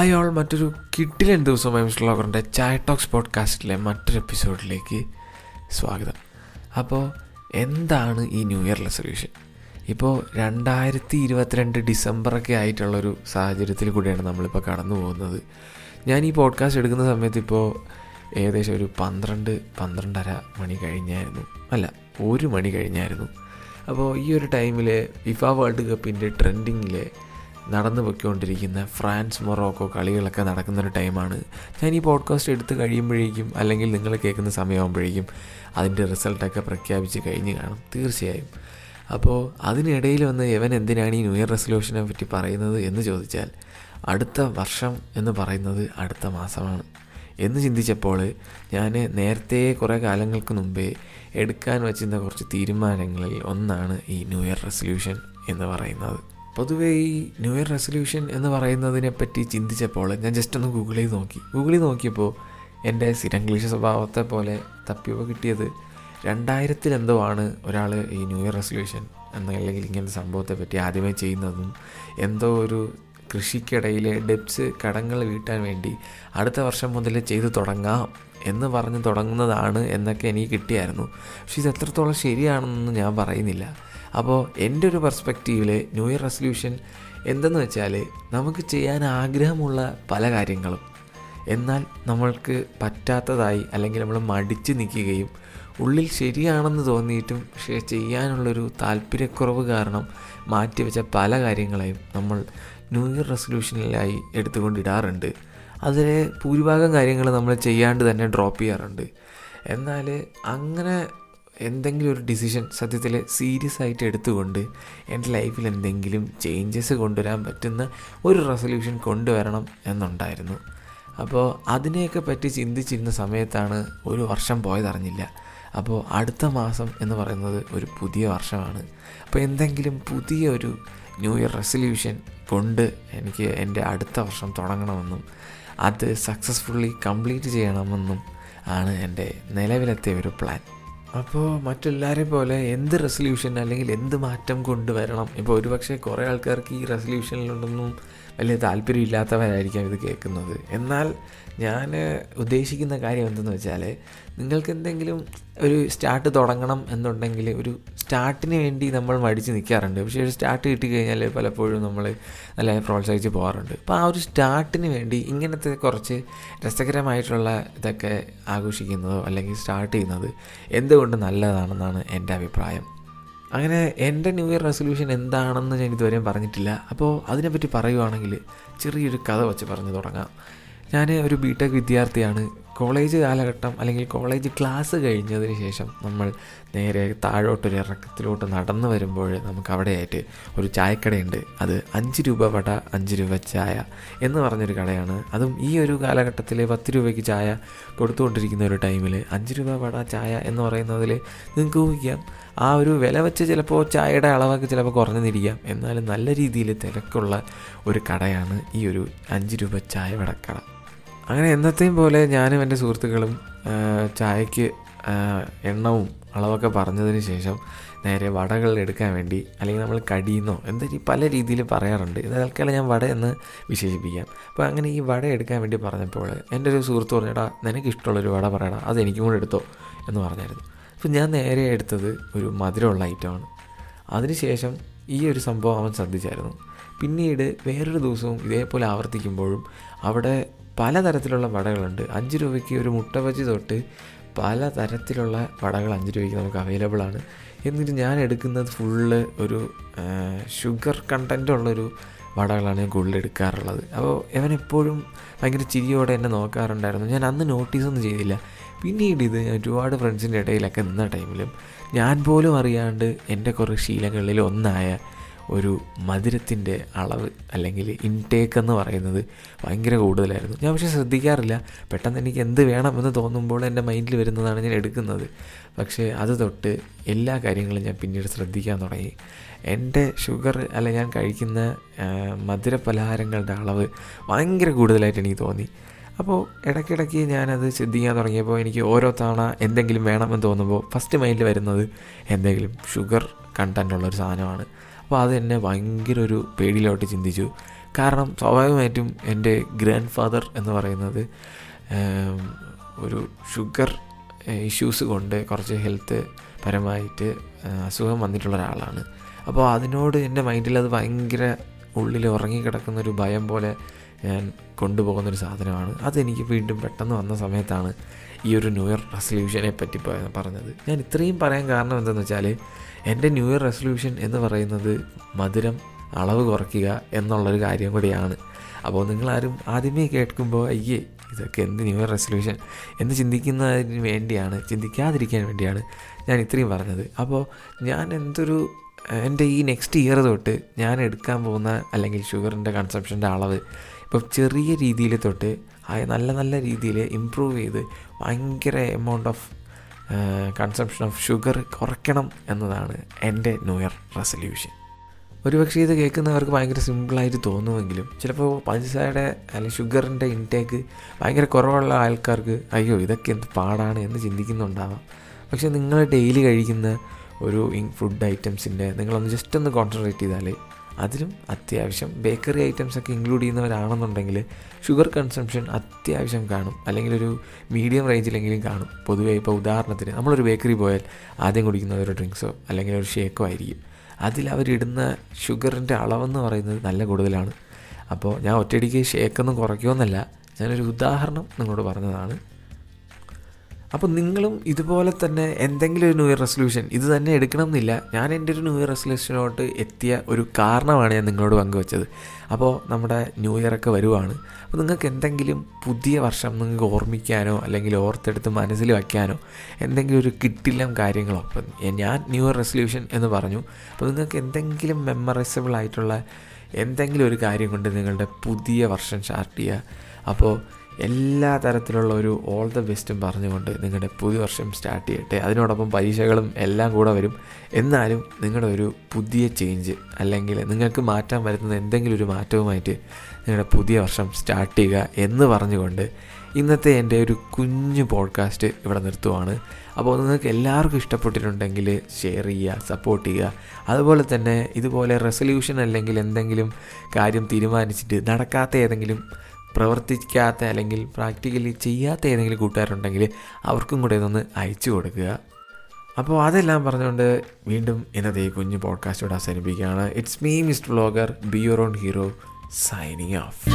Hi all മറ്റൊരു കിട്ടിലൻ ദിവസം mister ലോക്കറിന്റെ ചായ ടോക്സ് പോഡ്കാസ്റ്റിലെ മറ്റൊരു എപ്പിസോഡിലേക്ക് സ്വാഗതം. അപ്പോൾ എന്താണ് ഈ ന്യൂ ഇയർ റെസൊല്യൂഷൻ ഇപ്പോൾ രണ്ടായിരത്തി ഇരുപത്തിരണ്ട് ഡിസംബറൊക്കെ ആയിട്ടുള്ളൊരു സാഹചര്യത്തിൽ കൂടിയാണ് നമ്മളിപ്പോൾ കടന്നു പോകുന്നത്. ഞാൻ ഈ പോഡ്കാസ്റ്റ് എടുക്കുന്ന സമയത്ത് ഇപ്പോൾ ഏകദേശം ഒരു പന്ത്രണ്ട് പന്ത്രണ്ടര മണി കഴിഞ്ഞായിരുന്നു. അല്ല ഒരു മണി കഴിഞ്ഞായിരുന്നു. അപ്പോൾ ഈ ഒരു ടൈമിൽ ഫിഫ വേൾഡ് കപ്പിന്റെ ട്രെൻഡിങ്ങിൽ നടന്നു പൊയ്ക്കൊണ്ടിരിക്കുന്ന ഫ്രാൻസ് മൊറോക്കോ കളികളൊക്കെ നടക്കുന്നൊരു ടൈമാണ്. ഞാൻ ഈ പോഡ്കാസ്റ്റ് എടുത്ത് കഴിയുമ്പോഴേക്കും അല്ലെങ്കിൽ നിങ്ങൾ കേൾക്കുന്ന സമയമാകുമ്പോഴേക്കും അതിന്റെ റിസൾട്ടൊക്കെ പ്രഖ്യാപിച്ച് കഴിഞ്ഞ് കാണും. തീർച്ചയായും. അപ്പോൾ അതിനിടയിൽ വന്ന് എവൻ എന്തിനാണ് ഈ ന്യൂ ഇയർ റെസൊല്യൂഷനെ പറ്റി പറയുന്നത് എന്ന് ചോദിച്ചാൽ അടുത്ത വർഷം എന്ന് പറയുന്നത് അടുത്ത മാസമാണ്. എന്ന് ചിന്തിച്ചപ്പോൾ ഞാൻ നേരത്തെ കുറേ കാലങ്ങൾക്ക് മുമ്പേ എടുക്കാൻ വച്ചിരുന്ന കുറച്ച് തീരുമാനങ്ങളിൽ ഒന്നാണ് ഈ ന്യൂ ഇയർ റെസൊല്യൂഷൻ എന്ന് പറയുന്നത്. പൊതുവേ ഈ ന്യൂ ഇയർ റെസൊല്യൂഷൻ എന്ന് പറയുന്നതിനെ പറ്റി ചിന്തിച്ചപ്പോൾ ഞാൻ ജസ്റ്റ് ഒന്ന് ചെയ്ത് നോക്കി. ചെയ്ത് നോക്കിയപ്പോൾ എന്റെ സ്ഥിരംഗ്ലീഷ് സ്വഭാവത്തെ പോലെ തപ്പിവ കിട്ടിയത് രണ്ടായിരത്തിൽ എന്തോ ആണ് ഒരാൾ ഈ ന്യൂ ഇയർ റെസൊല്യൂഷൻ എന്ന അല്ലെങ്കിൽ ഇങ്ങനത്തെ സംഭവത്തെ പറ്റി ആദ്യമായി ചെയ്യുന്നതും എന്തോ ഒരു കൃഷിക്കിടയിലെ ഡെപ്സ് കടങ്ങൾ വീട്ടാൻ വേണ്ടി അടുത്ത വർഷം മുതൽ ചെയ്തു തുടങ്ങാം എന്ന് പറഞ്ഞ് തുടങ്ങുന്നതാണ് എന്നൊക്കെ എനിക്ക് കിട്ടിയായിരുന്നു. പക്ഷേ ഇത് എത്രത്തോളം ശരിയാണെന്നൊന്നും ഞാൻ പറയുന്നില്ല. അപ്പോൾ എന്റെ ഒരു പെർസ്പെക്റ്റീവിൽ ന്യൂ ഇയർ റെസൊല്യൂഷൻ എന്തെന്ന് വെച്ചാൽ നമുക്ക് ചെയ്യാൻ ആഗ്രഹമുള്ള പല കാര്യങ്ങളും. എന്നാൽ നമ്മൾക്ക് പറ്റാത്തതായി അല്ലെങ്കിൽ നമ്മൾ മടിച്ച് നിൽക്കുകയും ഉള്ളിൽ ശരിയാണെന്ന് തോന്നിയിട്ടും പക്ഷേ ചെയ്യാനുള്ളൊരു താല്പര്യക്കുറവ് കാരണം മാറ്റിവെച്ച പല കാര്യങ്ങളെയും നമ്മൾ ന്യൂ ഇയർ റെസൊല്യൂഷനിലായി എടുത്തുകൊണ്ടിടാറുണ്ട്. അതിലെ ഭൂരിഭാഗം കാര്യങ്ങൾ നമ്മൾ ചെയ്യാണ്ട് തന്നെ ഡ്രോപ്പ് ചെയ്യാറുണ്ട്. എന്നാൽ അങ്ങനെ എന്തെങ്കിലും ഒരു ഡിസിഷൻ സത്യത്തിൽ സീരിയസ് ആയിട്ട് എടുത്തുകൊണ്ട് എന്റെ ലൈഫിൽ എന്തെങ്കിലും ചേഞ്ചസ് കൊണ്ടുവരാൻ പറ്റുന്ന ഒരു റെസൊല്യൂഷൻ കൊണ്ടുവരണം എന്നുണ്ടായിരുന്നു. അപ്പോൾ അതിനെയൊക്കെ പറ്റി ചിന്തിച്ചിരുന്ന സമയത്താണ് ഒരു വർഷം പോയതറിഞ്ഞില്ല അപ്പോൾ അടുത്ത മാസം എന്ന് പറയുന്നത് ഒരു പുതിയ വർഷമാണ്. അപ്പോൾ എന്തെങ്കിലും പുതിയ ഒരു ന്യൂ ഇയർ റെസൊല്യൂഷൻ കൊണ്ട് എനിക്ക് എന്റെ അടുത്ത വർഷം തുടങ്ങണമെന്നും അത് സക്സസ്ഫുള്ളി കംപ്ലീറ്റ് ചെയ്യണമെന്നും ആണ് എന്റെ നിലവിലത്തെ ഒരു പ്ലാൻ അപ്പോൾ മറ്റെല്ലാവരെയും പോലെ എന്ത് റെസൊല്യൂഷൻ അല്ലെങ്കിൽ എന്ത് മാറ്റം കൊണ്ടുവരണം? ഇപ്പോൾ ഒരുപക്ഷെ കുറേ ആൾക്കാർക്ക് ഈ റെസൊല്യൂഷനിലൊന്നും വലിയ താല്പര്യമില്ലാത്തവരായിരിക്കാം ഇത് കേൾക്കുന്നത്. എന്നാൽ ഞാൻ ഉദ്ദേശിക്കുന്ന കാര്യം എന്തെന്ന് വെച്ചാൽ നിങ്ങൾക്ക് എന്തെങ്കിലും ഒരു സ്റ്റാർട്ട് തുടങ്ങണം എന്നുണ്ടെങ്കിൽ ഒരു സ്റ്റാർട്ടിന് വേണ്ടി നമ്മൾ മടിച്ച് നിൽക്കാറുണ്ട്. പക്ഷേ ഒരു സ്റ്റാർട്ട് കിട്ടിക്കഴിഞ്ഞാൽ പലപ്പോഴും നമ്മൾ നല്ല പ്രോത്സാഹിച്ച് പോകാറുണ്ട്. അപ്പോൾ ആ ഒരു സ്റ്റാർട്ടിന് വേണ്ടി ഇങ്ങനത്തെ കുറച്ച് രസകരമായിട്ടുള്ള ഇതൊക്കെ ആഘോഷിക്കുന്നതോ അല്ലെങ്കിൽ സ്റ്റാർട്ട് ചെയ്യുന്നത് എന്തുകൊണ്ട് നല്ലതാണെന്നാണ് എന്റെ അഭിപ്രായം. അങ്ങനെ എന്റെ ന്യൂ ഇയർ റെസൊല്യൂഷൻ എന്താണെന്ന് ഞാൻ ഇതുവരെയും പറഞ്ഞിട്ടില്ല. അപ്പോൾ അതിനെപ്പറ്റി പറയുവാണെങ്കിൽ ചെറിയൊരു കഥ വച്ച് പറഞ്ഞു തുടങ്ങാം. ഞാൻ ഒരു ബി ടെക് വിദ്യാർത്ഥിയാണ്. കോളേജ് കാലഘട്ടം അല്ലെങ്കിൽ കോളേജ് ക്ലാസ് കഴിഞ്ഞതിന് ശേഷം നമ്മൾ നേരെ താഴോട്ടൊരു ഇറക്കത്തിലോട്ട് നടന്നു വരുമ്പോൾ നമുക്ക് അവിടെയായിട്ട് ഒരു ചായക്കടയുണ്ട്. അത് അഞ്ച് രൂപ വട അഞ്ച് രൂപ ചായ എന്ന് പറഞ്ഞൊരു കടയാണ്. അതും ഈ ഒരു കാലഘട്ടത്തിൽ പത്ത് രൂപയ്ക്ക് ചായ കൊടുത്തുകൊണ്ടിരിക്കുന്ന ഒരു ടൈമിൽ അഞ്ച് രൂപ വട ചായ എന്ന് പറയുന്നതിൽ നിങ്ങൾക്ക് ഊഹിക്കാം. ആ ഒരു വില വെച്ച് ചിലപ്പോൾ ചായയുടെ അളവൊക്കെ ചിലപ്പോൾ കുറഞ്ഞിരിക്കാം. എന്നാലും നല്ല രീതിയിൽ തിരക്കുള്ള ഒരു കടയാണ് ഈ ഒരു അഞ്ച് രൂപ ചായ വടക്കട. അങ്ങനെ എന്നത്തെയും പോലെ ഞാനും എന്റെ സുഹൃത്തുക്കളും ചായക്ക് എണ്ണവും അളവൊക്കെ പറഞ്ഞതിന് ശേഷം നേരെ വടകൾ എടുക്കാൻ വേണ്ടി അല്ലെങ്കിൽ നമ്മൾ കടിയെന്നോ എന്താ പല രീതിയിൽ പറയാറുണ്ട്. ഇത് ഞാൻ വട എന്ന് വിശേഷിപ്പിക്കാം. അപ്പോൾ അങ്ങനെ ഈ വട എടുക്കാൻ വേണ്ടി പറഞ്ഞപ്പോൾ എന്റെ ഒരു സുഹൃത്ത് പറഞ്ഞടാ നിനക്ക് ഇഷ്ടമുള്ളൊരു വട പറയടാ അത് എനിക്കും കൂടെ എടുത്തോ എന്ന് പറഞ്ഞായിരുന്നു. അപ്പോൾ ഞാൻ നേരെ എടുത്തത് ഒരു മധുരമുള്ള ഐറ്റമാണ്. അതിനുശേഷം ഈ ഒരു സംഭവം അവൻ ശ്രദ്ധിച്ചായിരുന്നു. പിന്നീട് വേറൊരു ദിവസവും ഇതേപോലെ ആവർത്തിക്കുമ്പോഴും അവിടെ പലതരത്തിലുള്ള വടകളുണ്ട്. അഞ്ച് രൂപയ്ക്ക് ഒരു മുട്ട ബജി തൊട്ട് പല തരത്തിലുള്ള വടകൾ അഞ്ച് രൂപയ്ക്ക് നമുക്ക് അവൈലബിൾ ആണ്. എന്നിട്ട് ഞാൻ എടുക്കുന്നത് ഫുള്ള് ഒരു ഷുഗർ കണ്ടന്റ് ഉള്ളൊരു വടകളാണ് ഞാൻ കൂടുതൽ എടുക്കാറുള്ളത്. അപ്പോൾ അവൻ എപ്പോഴും ഭയങ്കര ചിരിയോടെ എന്നെ നോക്കാറുണ്ടായിരുന്നു. ഞാൻ അന്ന് നോട്ടീസൊന്നും ചെയ്തില്ല. പിന്നീട് ഇത് ഞാൻ ഒരുപാട് ഫ്രണ്ട്സിന്റെ ഇടയിലൊക്കെ നിന്ന ടൈമിലും ഞാൻ പോലും അറിയാണ്ട് എന്റെ കുറേ ശീലങ്ങളിൽ ഒന്നായ ഒരു മധുരത്തിന്റെ അളവ് അല്ലെങ്കിൽ ഇൻടേക്ക് എന്ന് പറയുന്നത് ഭയങ്കര കൂടുതലായിരുന്നു. ഞാൻ പക്ഷേ ശ്രദ്ധിക്കാറില്ല. പെട്ടെന്ന് എനിക്ക് എന്ത് വേണമെന്ന് തോന്നുമ്പോൾ എന്റെ മൈൻഡിൽ വരുന്നതാണ് ഞാൻ എടുക്കുന്നത്. പക്ഷേ അത് തൊട്ട് എല്ലാ കാര്യങ്ങളും ഞാൻ പിന്നീട് ശ്രദ്ധിക്കാൻ തുടങ്ങി. എന്റെ ഷുഗർ അല്ല ഞാൻ കഴിക്കുന്ന മധുര പലഹാരങ്ങളുടെ അളവ് ഭയങ്കര കൂടുതലായിട്ട് എനിക്ക് തോന്നി. അപ്പോൾ ഇടയ്ക്കിടയ്ക്ക് ഞാനത് ശ്രദ്ധിക്കാൻ തുടങ്ങിയപ്പോൾ എനിക്ക് ഓരോ തവണ എന്തെങ്കിലും വേണമെന്ന് തോന്നുമ്പോൾ ഫസ്റ്റ് മൈൻഡിൽ വരുന്നത് എന്തെങ്കിലും ഷുഗർ കണ്ടന്റ് ഉള്ളൊരു സാധനമാണ്. അപ്പോൾ അത് എന്നെ ഭയങ്കര ഒരു പേടിയിലോട്ട് ചിന്തിച്ചു. കാരണം സ്വാഭാവികമായിട്ടും എന്റെ ഗ്രാൻഡ് ഫാദർ എന്ന് പറയുന്നത് ഒരു ഷുഗർ ഇഷ്യൂസ് കൊണ്ട് കുറച്ച് ഹെൽത്ത് പരമായിട്ട് അസുഖം വന്നിട്ടുള്ള ഒരാളാണ്. അപ്പോൾ അതിനോട് എന്റെ മൈൻഡിൽ അത് ഭയങ്കര ഉള്ളിൽ ഉറങ്ങിക്കിടക്കുന്ന ഒരു ഭയം പോലെ ഞാൻ കൊണ്ടുപോകുന്നൊരു സാധനമാണ്. അതെനിക്ക് വീണ്ടും പെട്ടെന്ന് വന്ന സമയത്താണ് ഈ ഒരു ന്യൂ ഇയർ റെസൊല്യൂഷനെ പറ്റി പറഞ്ഞത്. ഞാൻ ഇത്രയും പറയാൻ കാരണം എന്തെന്ന് വെച്ചാൽ എന്റെ ന്യൂ ഇയർ റെസൊല്യൂഷൻ എന്ന് പറയുന്നത് മധുരം അളവ് കുറയ്ക്കുക എന്നുള്ളൊരു കാര്യം കൂടിയാണ്. അപ്പോൾ നിങ്ങളാരും ആദ്യമേ കേൾക്കുമ്പോൾ അയ്യേ ഇതൊക്കെ എന്ത് ന്യൂ ഇയർ റെസൊല്യൂഷൻ എന്ന് ചിന്തിക്കുന്നതിന് വേണ്ടിയാണ് ചിന്തിക്കാതിരിക്കാൻ വേണ്ടിയാണ് ഞാൻ ഇത്രയും പറഞ്ഞത്. അപ്പോൾ ഞാൻ എന്തൊരു എന്റെ ഈ നെക്സ്റ്റ് ഇയർ തൊട്ട് ഞാൻ എടുക്കാൻ പോകുന്ന അല്ലെങ്കിൽ ഷുഗറിന്റെ കൺസംഷന്റെ അളവ് ഇപ്പോൾ ചെറിയ രീതിയിൽ തൊട്ട് നല്ല നല്ല രീതിയിൽ ഇമ്പ്രൂവ് ചെയ്ത് ഭയങ്കര amount of consumption of sugar കുറയ്ക്കണം എന്നതാണ് എന്റെ ന്യൂ ഇയർ റെസൊല്യൂഷൻ ഒരുപക്ഷെ ഇത് കേൾക്കുന്നവർക്ക് ഭയങ്കര സിമ്പിളായിട്ട് തോന്നുമെങ്കിലും ചിലപ്പോൾ പഞ്ചസാരയുടെ അല്ലെങ്കിൽ ഷുഗറിന്റെ ഇൻടേക്ക് ഭയങ്കര കുറവുള്ള ആൾക്കാർക്ക് അയ്യോ ഇതൊക്കെ എന്ത് പാടാണ് എന്ന് ചിന്തിക്കുന്നുണ്ടാവാം. പക്ഷേ നിങ്ങൾ ഡെയിലി കഴിക്കുന്ന ഒരു ഫുഡ് ഐറ്റംസിന്റെ നിങ്ങളൊന്ന് ജസ്റ്റ് ഒന്ന് കോൺസെൻട്രേറ്റ് ചെയ്താൽ അതിലും അത്യാവശ്യം ബേക്കറി ഐറ്റംസ് ഒക്കെ ഇൻക്ലൂഡ് ചെയ്യുന്നവരാണെന്നുണ്ടെങ്കിൽ ഷുഗർ കൺസംഷൻ അത്യാവശ്യം കാണും. അല്ലെങ്കിൽ ഒരു മീഡിയം റേഞ്ചിലെങ്കിലും കാണും. പൊതുവേ ഇപ്പോൾ ഉദാഹരണത്തിന് നമ്മളൊരു ബേക്കറി പോയാൽ ആദ്യം കുടിക്കുന്ന ഒരു ഡ്രിങ്ക്സോ അല്ലെങ്കിൽ ഒരു ഷേക്കോ ആയിരിക്കും. അതിൽ അവരിടുന്ന ഷുഗറിന്റെ അളവെന്ന് പറയുന്നത് നല്ല കൂടുതലാണ്. അപ്പോൾ ഞാൻ ഒറ്റയടിക്ക് ഷേക്കൊന്നും കുറയ്ക്കുമെന്നല്ല ഞാനൊരു ഉദാഹരണം നിങ്ങളോട് പറഞ്ഞതാണ്. അപ്പോൾ നിങ്ങളും ഇതുപോലെ തന്നെ എന്തെങ്കിലും ഒരു ന്യൂ ഇയർ റെസൊല്യൂഷൻ ഇത് തന്നെ എടുക്കണം എന്നില്ല ഞാൻ എന്റെ ഒരു ന്യൂ ഇയർ റെസൊല്യൂഷനോട്ട് എത്തിയ ഒരു കാരണമാണ് ഞാൻ നിങ്ങളോട് പങ്കുവച്ചത്. അപ്പോൾ നമ്മുടെ ന്യൂ ഇയർ ഒക്കെ വരുവാണ്. അപ്പോൾ നിങ്ങൾക്ക് എന്തെങ്കിലും പുതിയ വർഷം നിങ്ങൾക്ക് ഓർമ്മിക്കാനോ അല്ലെങ്കിൽ ഓർത്തെടുത്ത് മനസ്സിൽ വയ്ക്കാനോ എന്തെങ്കിലും ഒരു കിട്ടില്ലം കാര്യങ്ങളോ അപ്പം ഞാൻ ന്യൂ ഇയർ റെസൊല്യൂഷൻ എന്ന് പറഞ്ഞു. അപ്പോൾ നിങ്ങൾക്ക് എന്തെങ്കിലും മെമ്മറൈസബിൾ ആയിട്ടുള്ള എന്തെങ്കിലും ഒരു കാര്യം കൊണ്ട് നിങ്ങളുടെ പുതിയ വർഷം സ്റ്റാർട്ട് ചെയ്യുക. അപ്പോൾ എല്ലാ തരത്തിലുള്ള ഒരു ഓൾ ദ ബെസ്റ്റും പറഞ്ഞുകൊണ്ട് നിങ്ങളുടെ പുതിയ വർഷം സ്റ്റാർട്ട് ചെയ്യട്ടെ. അതിനോടൊപ്പം പരീക്ഷകളും എല്ലാം കൂടെ വരും. എന്നാലും നിങ്ങളുടെ ഒരു പുതിയ ചേഞ്ച് അല്ലെങ്കിൽ നിങ്ങൾക്ക് മാറ്റാൻ വരുന്ന എന്തെങ്കിലും ഒരു മാറ്റവുമായിട്ട് നിങ്ങളുടെ പുതിയ വർഷം സ്റ്റാർട്ട് ചെയ്യുക എന്ന് പറഞ്ഞുകൊണ്ട് ഇന്നത്തെ എന്റെ ഒരു കുഞ്ഞു പോഡ്കാസ്റ്റ് ഇവിടെ നിർത്തുവാണ്. അപ്പോൾ നിങ്ങൾക്ക് എല്ലാവർക്കും ഇഷ്ടപ്പെട്ടിട്ടുണ്ടെങ്കിൽ ഷെയർ ചെയ്യുക സപ്പോർട്ട് ചെയ്യുക. അതുപോലെ തന്നെ ഇതുപോലെ റെസൊല്യൂഷൻ അല്ലെങ്കിൽ എന്തെങ്കിലും കാര്യം തീരുമാനിച്ചിട്ട് നടക്കാത്ത ഏതെങ്കിലും പ്രവർത്തിക്കാത്ത അല്ലെങ്കിൽ പ്രാക്ടിക്കലി ചെയ്യാത്ത ഏതെങ്കിലും കൂട്ടുകാരുണ്ടെങ്കിൽ അവർക്കും കൂടെ ഇതൊന്ന് അയച്ചു കൊടുക്കുക. അപ്പോൾ അതെല്ലാം പറഞ്ഞുകൊണ്ട് വീണ്ടും ഇന്നത്തെ ഈ കുഞ്ഞു പോഡ്കാസ്റ്റോട് അവസാനിപ്പിക്കുകയാണ്. It's me mister vlogger be your own hero signing off